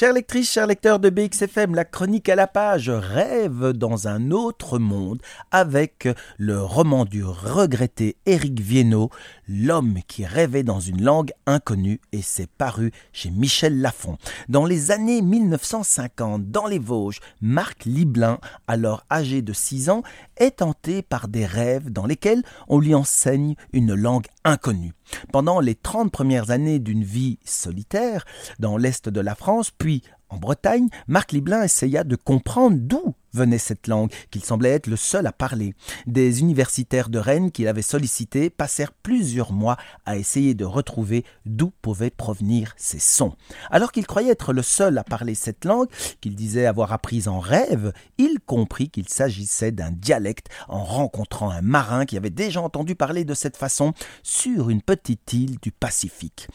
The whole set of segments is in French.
Chères lectrices, chers lecteurs de BXFM, la chronique à la page rêve dans un autre monde avec le roman du regretté Éric Viennot, L'homme qui rêvait dans une langue inconnue et c'est paru chez Michel Lafon. Dans les années 1950, dans les Vosges, Marc Liblin, alors âgé de 6 ans, est tenté par des rêves dans lesquels on lui enseigne une langue inconnue. Pendant les 30 premières années d'une vie solitaire, dans l'est de la France, puis en Bretagne, Marc Liblin essaya de comprendre d'où venait cette langue, qu'il semblait être le seul à parler. Des universitaires de Rennes qu'il avait sollicités passèrent plusieurs mois à essayer de retrouver d'où pouvaient provenir ces sons. Alors qu'il croyait être le seul à parler cette langue, qu'il disait avoir apprise en rêve, il comprit qu'il s'agissait d'un dialecte en rencontrant un marin qui avait déjà entendu parler de cette façon sur une petite île du Pacifique.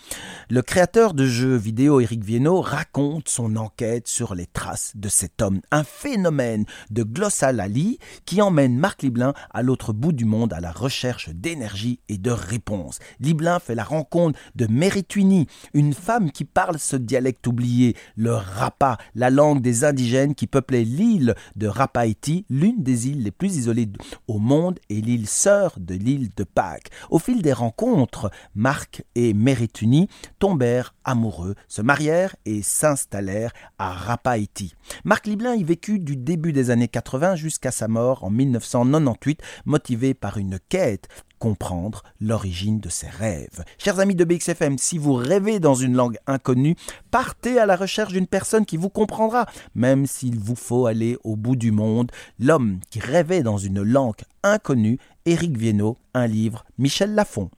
Le créateur de jeux vidéo Eric Viennot raconte son enquête sur les traces de cet homme, un phénomène de glossalali qui emmène Marc Liblin à l'autre bout du monde à la recherche d'énergie et de réponses. Liblin fait la rencontre de Meritwini, une femme qui parle ce dialecte oublié, le rapa, la langue des indigènes qui peuplaient l'île de Rapaïti, l'une des îles les plus isolées au monde et l'île sœur de l'île de Pâques. Au fil des rencontres, Marc et Meritwini tombèrent amoureux, se marièrent et s'installèrent à Rapaïti. Marc Liblin y vécut du début des années 80 jusqu'à sa mort en 1998, motivé par une quête comprendre l'origine de ses rêves. Chers amis de BXFM, si vous rêvez dans une langue inconnue, partez à la recherche d'une personne qui vous comprendra, même s'il vous faut aller au bout du monde. L'homme qui rêvait dans une langue inconnue, Éric Viennot, un livre, Michel Lafon.